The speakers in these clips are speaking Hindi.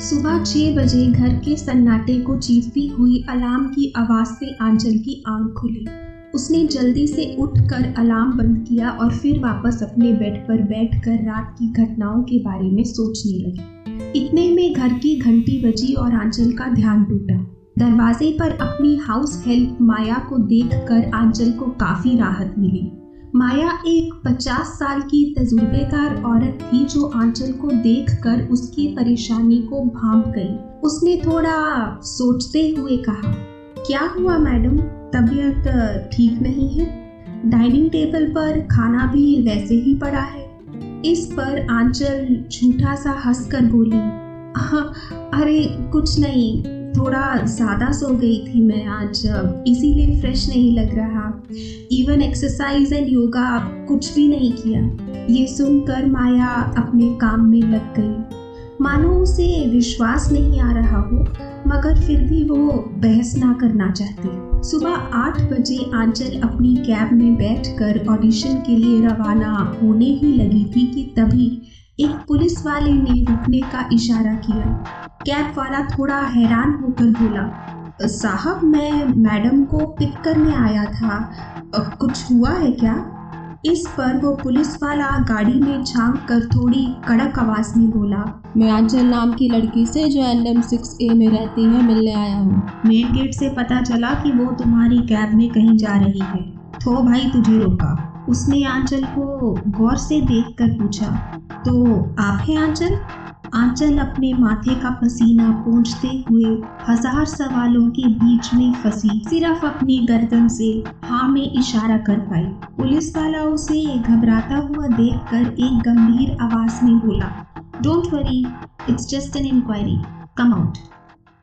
सुबह छह बजे घर के सन्नाटे को चीरती हुई अलार्म की आवाज़ से आंचल की आँख खुली। उसने जल्दी से उठकर अलार्म बंद किया और फिर वापस अपने बेड पर बैठकर रात की घटनाओं के बारे में सोचने लगी। इतने में घर की घंटी बजी और आंचल का ध्यान टूटा। दरवाजे पर अपनी हाउस हेल्प माया को देखकर आंचल को काफ़ी राहत मिली। माया एक पचास साल की तजुर्बेकार औरत थी जो आंचल को देखकर उसकी परेशानी को भाप गई। उसने थोड़ा सोचते हुए कहा, क्या हुआ मैडम? तबीयत ठीक नहीं है? डाइनिंग टेबल पर खाना भी वैसे ही पड़ा है। इस पर आंचल झूठा सा हंसकर बोली हाँ अरे कुछ नहीं। थोड़ा ज़्यादा सो गई थी मैं आज इसीलिए फ्रेश नहीं लग रहा। इवन एक्सरसाइज एंड योगा कुछ भी नहीं किया। ये सुनकर माया अपने काम में लग गई। मानो उसे विश्वास नहीं आ रहा हो, मगर फिर भी वो बहस ना करना चाहती। सुबह आठ बजे आंचल अपनी कैब में बैठकर ऑडिशन के लिए रवाना होने ही लगी थी कि तभी एक पुलिस वाले ने रुकने का इशारा किया। कैब वाला थोड़ा हैरान होकर बोला साहब मैं मैडम को पिक करने आया था। कुछ हुआ है क्या? इस पर वो पुलिस वाला गाड़ी में झाँक कर थोड़ी कड़क आवाज़ में बोला मैं अंजल नाम की लड़की से जो एन एम सिक्स ए में रहती है मिलने आया हूँ। मेन गेट से पता चला कि वो तुम्हारी कैब में कहीं जा रही है। तो भाई तुझे रोका। उसने आंचल को गौर से देखकर पूछा तो आप हैं आंचल? आंचल अपने माथे का पसीना पूछते हुए हज़ार सवालों के बीच में फंसी। सिर्फ़ अपनी गर्दन से हाँ में इशारा कर पाई। पुलिस वाला उसे घबराता हुआ देखकर एक गंभीर आवाज़ में बोला don't worry it's just an inquiry come out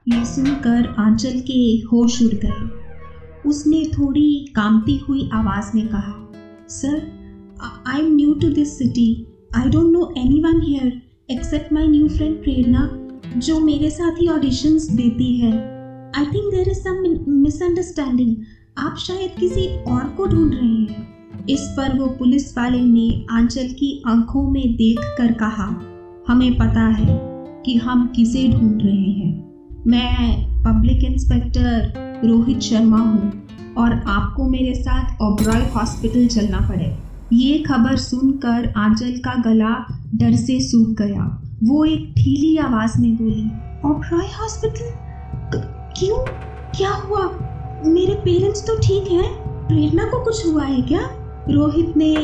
ये सुनकर आंचल के होश उड़ गए। उसने थोड़ी कामती हुई आवाज़ में कहा sir I am new to this city I don't know anyone here except my new friend Prerna जो मेरे साथ ही ऑडिशंस देती है। I think there is some misunderstanding आप शायद किसी और को ढूंढ रहे हैं। इस पर वो पुलिस वाले ने आंचल की आँखों में देख कर कहा, हमें पता है कि हम किसे ढूंढ रहे हैं। मैं पब्लिक इंस्पेक्टर रोहित शर्मा हूँ और आपको मेरे साथ ओब्रॉय हॉस्पिटल चलना पड़े। ये खबर सुनकर आंचल का गला डर से सूख गया। वो एक ठीली आवाज़ में बोली, ओब्रॉय हॉस्पिटल? क्यों? क्या हुआ? मेरे पेरेंट्स तो ठीक हैं। प्रेरणा को कुछ हुआ है क्या? रोहित ने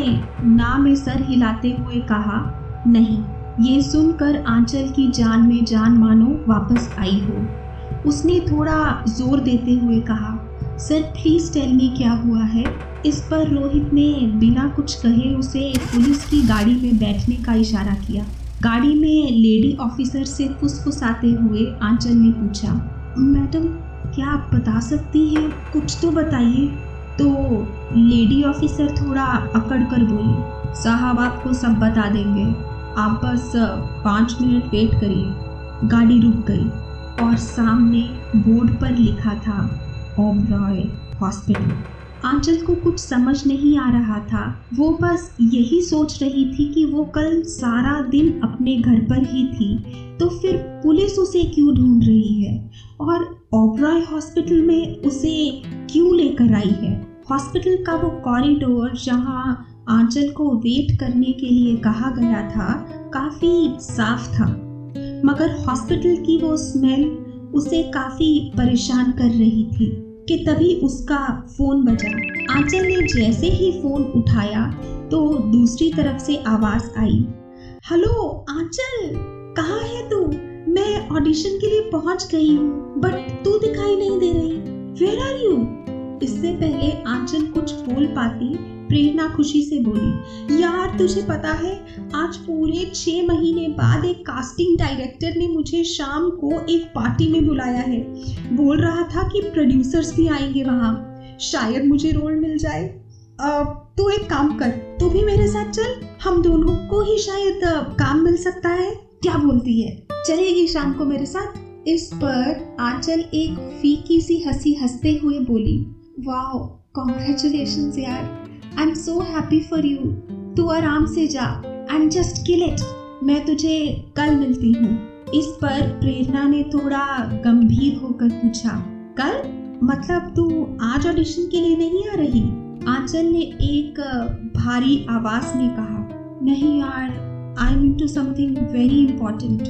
ना में सर हिलाते हुए कहा, नहीं, ये सुनकर आंचल की जान में जान मानो वापस आई हो। उसने थोड़ा ज़ोर देते हुए कहा, सर प्लीज़ टेल मी क्या हुआ है? इस पर रोहित ने बिना कुछ कहे उसे पुलिस की गाड़ी में बैठने का इशारा किया। गाड़ी में लेडी ऑफिसर से फुसफुसाते हुए आंचल ने पूछा, मैडम, क्या आप बता सकती हैं? कुछ तो बताइए। तो लेडी ऑफिसर थोड़ा अकड़ कर बोली, साहब, आपको सब बता देंगे। आप बस पाँच मिनट वेट करिए। गाड़ी रुक गई। और सामने बोर्ड पर लिखा था ओबरॉय हॉस्पिटल। आंचल को कुछ समझ नहीं आ रहा था। वो बस यही सोच रही थी कि वो कल सारा दिन अपने घर पर ही थी तो फिर पुलिस उसे क्यों ढूंढ रही है? और ओबरॉय हॉस्पिटल में उसे क्यों लेकर आई है? हॉस्पिटल का वो कॉरिडोर जहाँ आंचल को वेट करने के लिए कहा गया था, काफ़ी साफ़ था। मगर हॉस्पिटल की वो स्मेल उसे काफ़ी परेशान कर रही थी कि तभी उसका फ़ोन बजा। आंचल ने जैसे ही फ़ोन उठाया तो दूसरी तरफ़ से आवाज़ आई। हेलो आंचल, कहाँ है तू? मैं ऑडिशन के लिए पहुँच गई हूँ बट तू दिखाई नहीं दे रही। वेर आर यू इससे पहले आंचल कुछ बोल पाती प्रेरणा खुशी से बोली, यार, तुझे पता है, आज पूरे छह महीने बाद एक कास्टिंग डायरेक्टर ने मुझे शाम को एक पार्टी में बुलाया है। बोल रहा था कि प्रोड्यूसर्स भी आएँगे वहाँ। शायद मुझे रोल मिल जाए। तू एक काम कर, तू भी मेरे साथ चल। हम दोनों को ही शायद काम मिल सकता है। क्या बोलती है? चलेगी शाम को मेरे साथ। इस पर आंचल एक फीकी सी हँसी हँसते हुए बोली वाह कॉन्ग्रेचुलेशन यार। I am so happy for you तू आराम से जा एंड जस्ट किल इट मैं तुझे कल मिलती हूँ। इस पर प्रेरणा ने थोड़ा गंभीर होकर पूछा, कल? मतलब तू आज ऑडिशन के लिए नहीं आ रही? आंचल ने एक भारी आवाज़ में कहा, नहीं यार I mean to something very important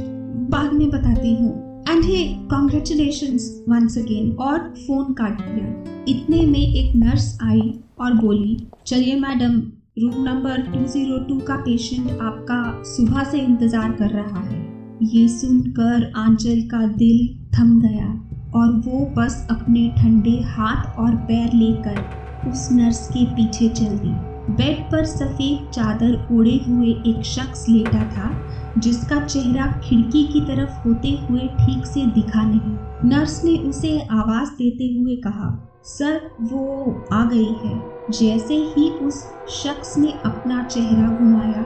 बाद में बताती हूँ. And hey congratulation once again और फ़ोन काट दिया। इतने में एक नर्स आई। और बोली, चलिए मैडम, रूम नंबर 202 का पेशेंट आपका सुबह से इंतज़ार कर रहा है। ये सुनकर आंचल का दिल थम गया और वो बस अपने ठंडे हाथ और पैर लेकर उस नर्स के पीछे चल दी। बेड पर सफ़ेद चादर ओढ़े हुए एक शख्स लेटा था, जिसका चेहरा खिड़की की तरफ़ होते हुए ठीक से दिखा नहीं। नर्स ने उसे आवाज़ देते हुए कहा सर, वो आ गई है। जैसे ही उस शख्स ने अपना चेहरा घुमाया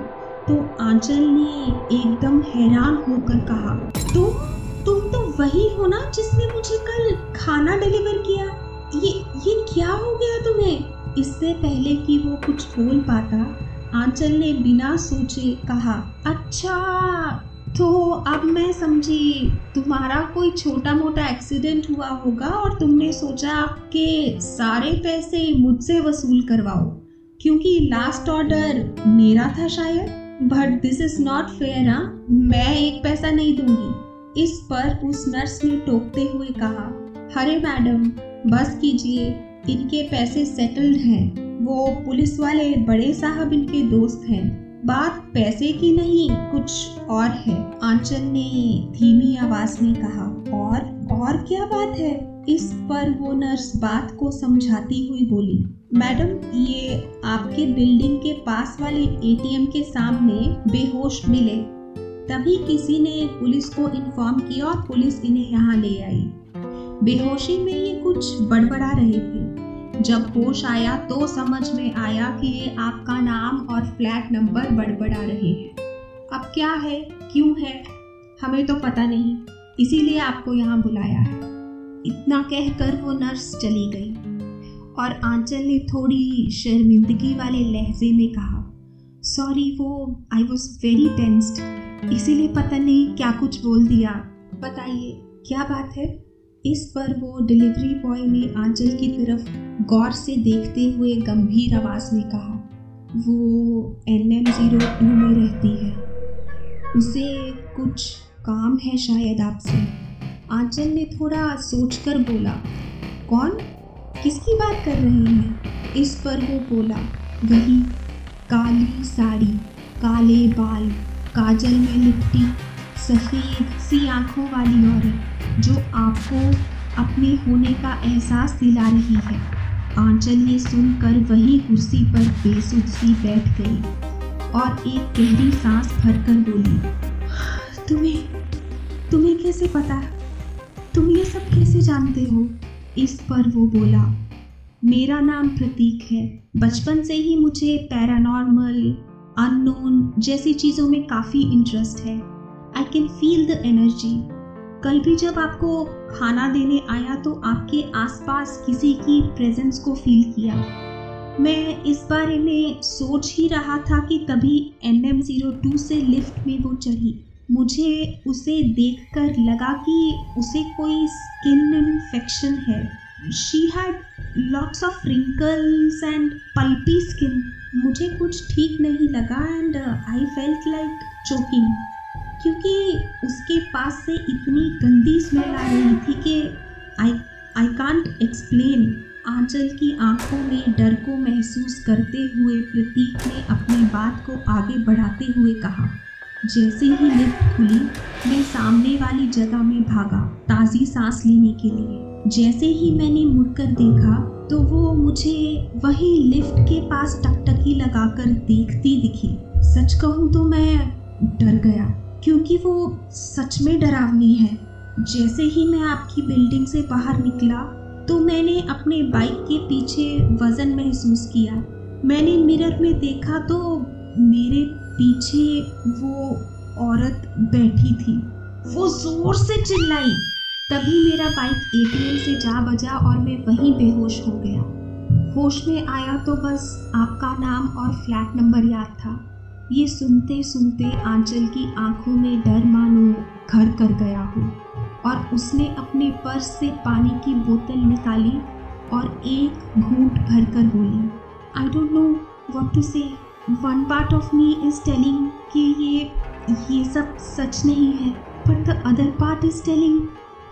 तो आंचल ने एकदम हैरान होकर कहा तो तुम तो वही हो ना जिसने मुझे कल खाना डिलीवर किया? ये ये क्या हो गया तुम्हें? इससे पहले कि वो कुछ बोल पाता, आंचल ने बिना सोचे कहा अच्छा तो अब मैं समझी, तुम्हारा कोई छोटा मोटा एक्सीडेंट हुआ होगा और तुमने सोचा कि सारे पैसे मुझसे वसूल करवाओ, क्योंकि लास्ट ऑर्डर मेरा था शायद। But this is not fair हाँ? मैं एक पैसा नहीं दूँगी। इस पर उस नर्स ने टोकते हुए कहा, अरे मैडम, बस कीजिए, इनके पैसे सेटल्ड हैं। वो पुलिस वाले बड़े साहब इनके दोस्त हैं। बात पैसे की नहीं, कुछ और है। आंचल ने धीमी आवाज़ में कहा, और और क्या बात है? इस पर वो नर्स बात को समझाती हुई बोली, मैडम, ये आपके बिल्डिंग के पास वाले एटीएम के सामने बेहोश मिले। तभी किसी ने पुलिस को इन्फॉर्म किया और पुलिस इन्हें यहाँ ले आई। बेहोशी में ये कुछ बड़बड़ा रहे थे। जब होश आया तो समझ में आया कि ये आपका नाम और फ्लैट नंबर बड़बड़ा रहे हैं। अब क्या है? क्यों है? हमें तो पता नहीं। इसीलिए आपको यहाँ बुलाया है। इतना कहकर वो नर्स चली गई और आंचल ने थोड़ी शर्मिंदगी वाले लहजे में कहा सॉरी वो आई वॉज़ वेरी टेंस्ड इसीलिए पता नहीं क्या कुछ बोल दिया। बताइए, क्या बात है? इस पर वो डिलीवरी बॉय ने आंचल की तरफ़ गौर से देखते हुए गंभीर आवाज़ में कहा, वो एन एम ज़ीरो टू में रहती है। उसे कुछ काम है शायद आपसे। आंचल ने थोड़ा सोचकर बोला, कौन? किसकी बात कर रही हैं? इस पर वो बोला, वही काली साड़ी, काले बाल, काजल में लिपटी, सफ़ेद सी आँखों वाली औरत, जो आपको अपने होने का एहसास दिला रही है। आंचल ये सुनकर वही कुर्सी पर बेसुध सी बैठ गई और एक गहरी सांस भरकर बोली, तुम्हें तुम्हें कैसे पता? तुम ये सब कैसे जानते हो? इस पर वो बोला, मेरा नाम प्रतीक है। बचपन से ही मुझे पैरानॉर्मल अननोन जैसी चीज़ों में काफ़ी इंटरेस्ट है। I can feel the energy कल भी जब आपको खाना देने आया तो आपके आसपास किसी की प्रेजेंस को फील किया। मैं इस बारे में सोच ही रहा था कि तभी एन एम ज़ीरो टू से लिफ्ट में वो चढ़ी। मुझे उसे देखकर लगा कि उसे कोई स्किन इन्फेक्शन है। She had lots of wrinkles and pulpy skin मुझे कुछ ठीक नहीं लगा and I felt like choking क्योंकि उसके पास से इतनी गंदी स्मेल आ रही थी कि आई आई कांट एक्सप्लेन आंचल की आँखों में डर को महसूस करते हुए प्रतीक ने अपनी बात को आगे बढ़ाते हुए कहा, जैसे ही लिफ्ट खुली, मैं सामने वाली जगह में भागा, ताज़ी सांस लेने के लिए। जैसे ही मैंने मुड़कर देखा तो वो मुझे वही लिफ्ट के पास टकटकी लगाकर देखती दिखी। सच कहूँ तो मैं डर गया। क्योंकि वो सच में डरावनी है। जैसे ही मैं आपकी बिल्डिंग से बाहर निकला तो मैंने अपने बाइक के पीछे वज़न महसूस किया। मैंने मिरर में देखा तो मेरे पीछे वो औरत बैठी थी। वो ज़ोर से चिल्लाई। तभी मेरा बाइक एटीएम से जा बजा और मैं वहीं बेहोश हो गया। होश में आया तो बस आपका नाम और फ्लैट नंबर याद था। ये सुनते सुनते आंचल की आँखों में डर मानो घर कर गया हो। और उसने अपने पर्स से पानी की बोतल निकाली और एक घूंट भरकर बोली I don't know what to say one part of me is telling कि ये ये सब सच नहीं है but the other part is telling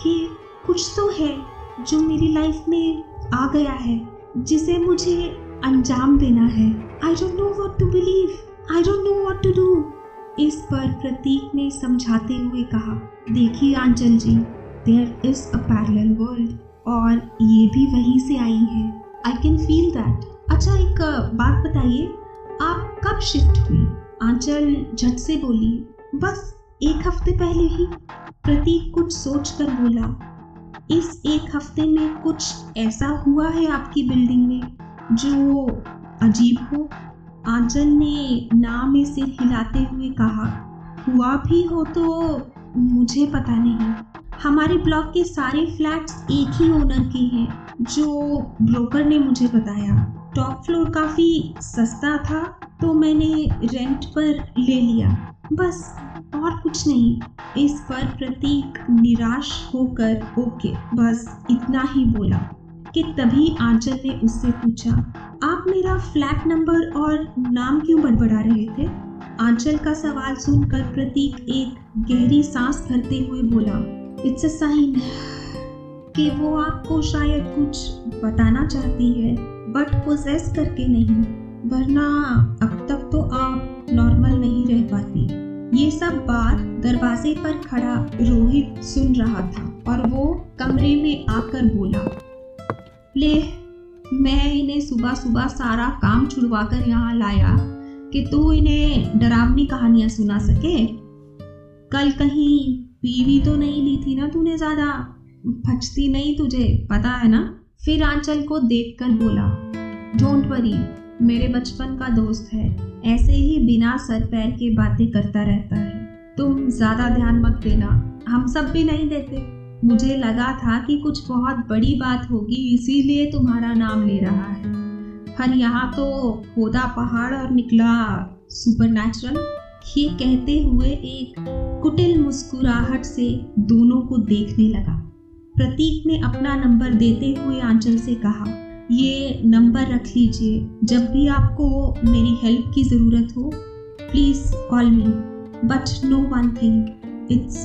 कि कुछ तो है जो मेरी लाइफ में आ गया है, जिसे मुझे अंजाम देना है। I don't know what to believe I don't know what to do इस पर प्रतीक ने समझाते हुए कहा, देखिए Anchal ji there is a parallel world और ये भी वहीं से आई है। आई कैन फील दैट अच्छा एक बात बताइए, आप कब शिफ्ट हुई आंचल झट से बोली, बस एक हफ़्ते पहले ही। प्रतीक कुछ सोच कर बोला, इस एक हफ़्ते में कुछ ऐसा हुआ है आपकी बिल्डिंग में जो अजीब हो? आंचल ने नाम में सिर हिलाते हुए कहा, हुआ भी हो तो मुझे पता नहीं। हमारे ब्लॉक के सारे फ्लैट्स एक ही ओनर के हैं, जो ब्रोकर ने मुझे बताया। टॉप फ्लोर काफ़ी सस्ता था तो मैंने रेंट पर ले लिया। बस, और कुछ नहीं। इस पर प्रतीक निराश होकर ओके, बस इतना ही बोला, कि तभी आंचल ने उससे पूछा मेरा फ्लैट नंबर और नाम क्यों बड़बड़ा रहे थे? आंचल का सवाल सुनकर प्रतीक एक गहरी सांस भरते हुए बोला इट्स अ साइन कि वो आपको शायद कुछ बताना चाहती है बट पोजेस करके नहीं, वरना अब तक तो आप नॉर्मल नहीं रह पाती। ये सब बात दरवाजे पर खड़ा रोहित सुन रहा था और वो कमरे में आकर बोला, ले मैं इन्हें सुबह सुबह सारा काम छुड़वा कर यहाँ लाया कि तू इन्हें डरावनी कहानियाँ सुना सके। कल कहीं पीवी तो नहीं ली थी ना तूने ज़्यादा? भचती नहीं तुझे, पता है ना? फिर आंचल को देखकर बोला डोंट वरी मेरे बचपन का दोस्त है। ऐसे ही बिना सर पैर के बातें करता रहता है। तुम ज़्यादा ध्यान मत देना, हम सब भी नहीं देते। मुझे लगा था कि कुछ बहुत बड़ी बात होगी, इसीलिए तुम्हारा नाम ले रहा है। पर यहाँ तो खोदा पहाड़ और निकला सुपर नेचुरल ये कहते हुए एक कुटिल मुस्कुराहट से दोनों को देखने लगा। प्रतीक ने अपना नंबर देते हुए आंचल से कहा, ये नंबर रख लीजिए। जब भी आपको मेरी हेल्प की ज़रूरत हो, please call me. But know one thing, it's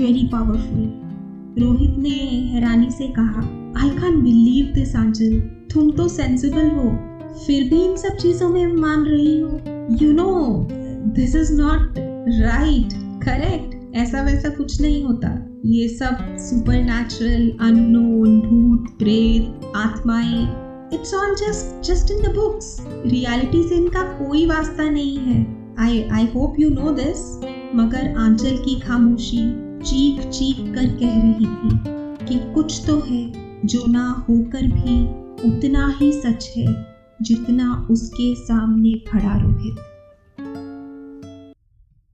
very powerful. Rohit ने हैरानी से कहा I can believe this Anchal तुम तो सेंसिबल हो। फिर भी इन सब चीज़ों में मान रही हो। You know this is not right correct ऐसा वैसा कुछ नहीं होता। ये सब सुपर नेचुरल अननोन भूत, प्रेत, आत्माएँ it's all just just in the books reality से इनका कोई वास्ता नहीं है। I I hope you know this मगर आंचल की खामोशी चीख चीख कर कह रही थी कि कुछ तो है जो ना होकर भी उतना ही सच है जितना उसके सामने खड़ा रोहित।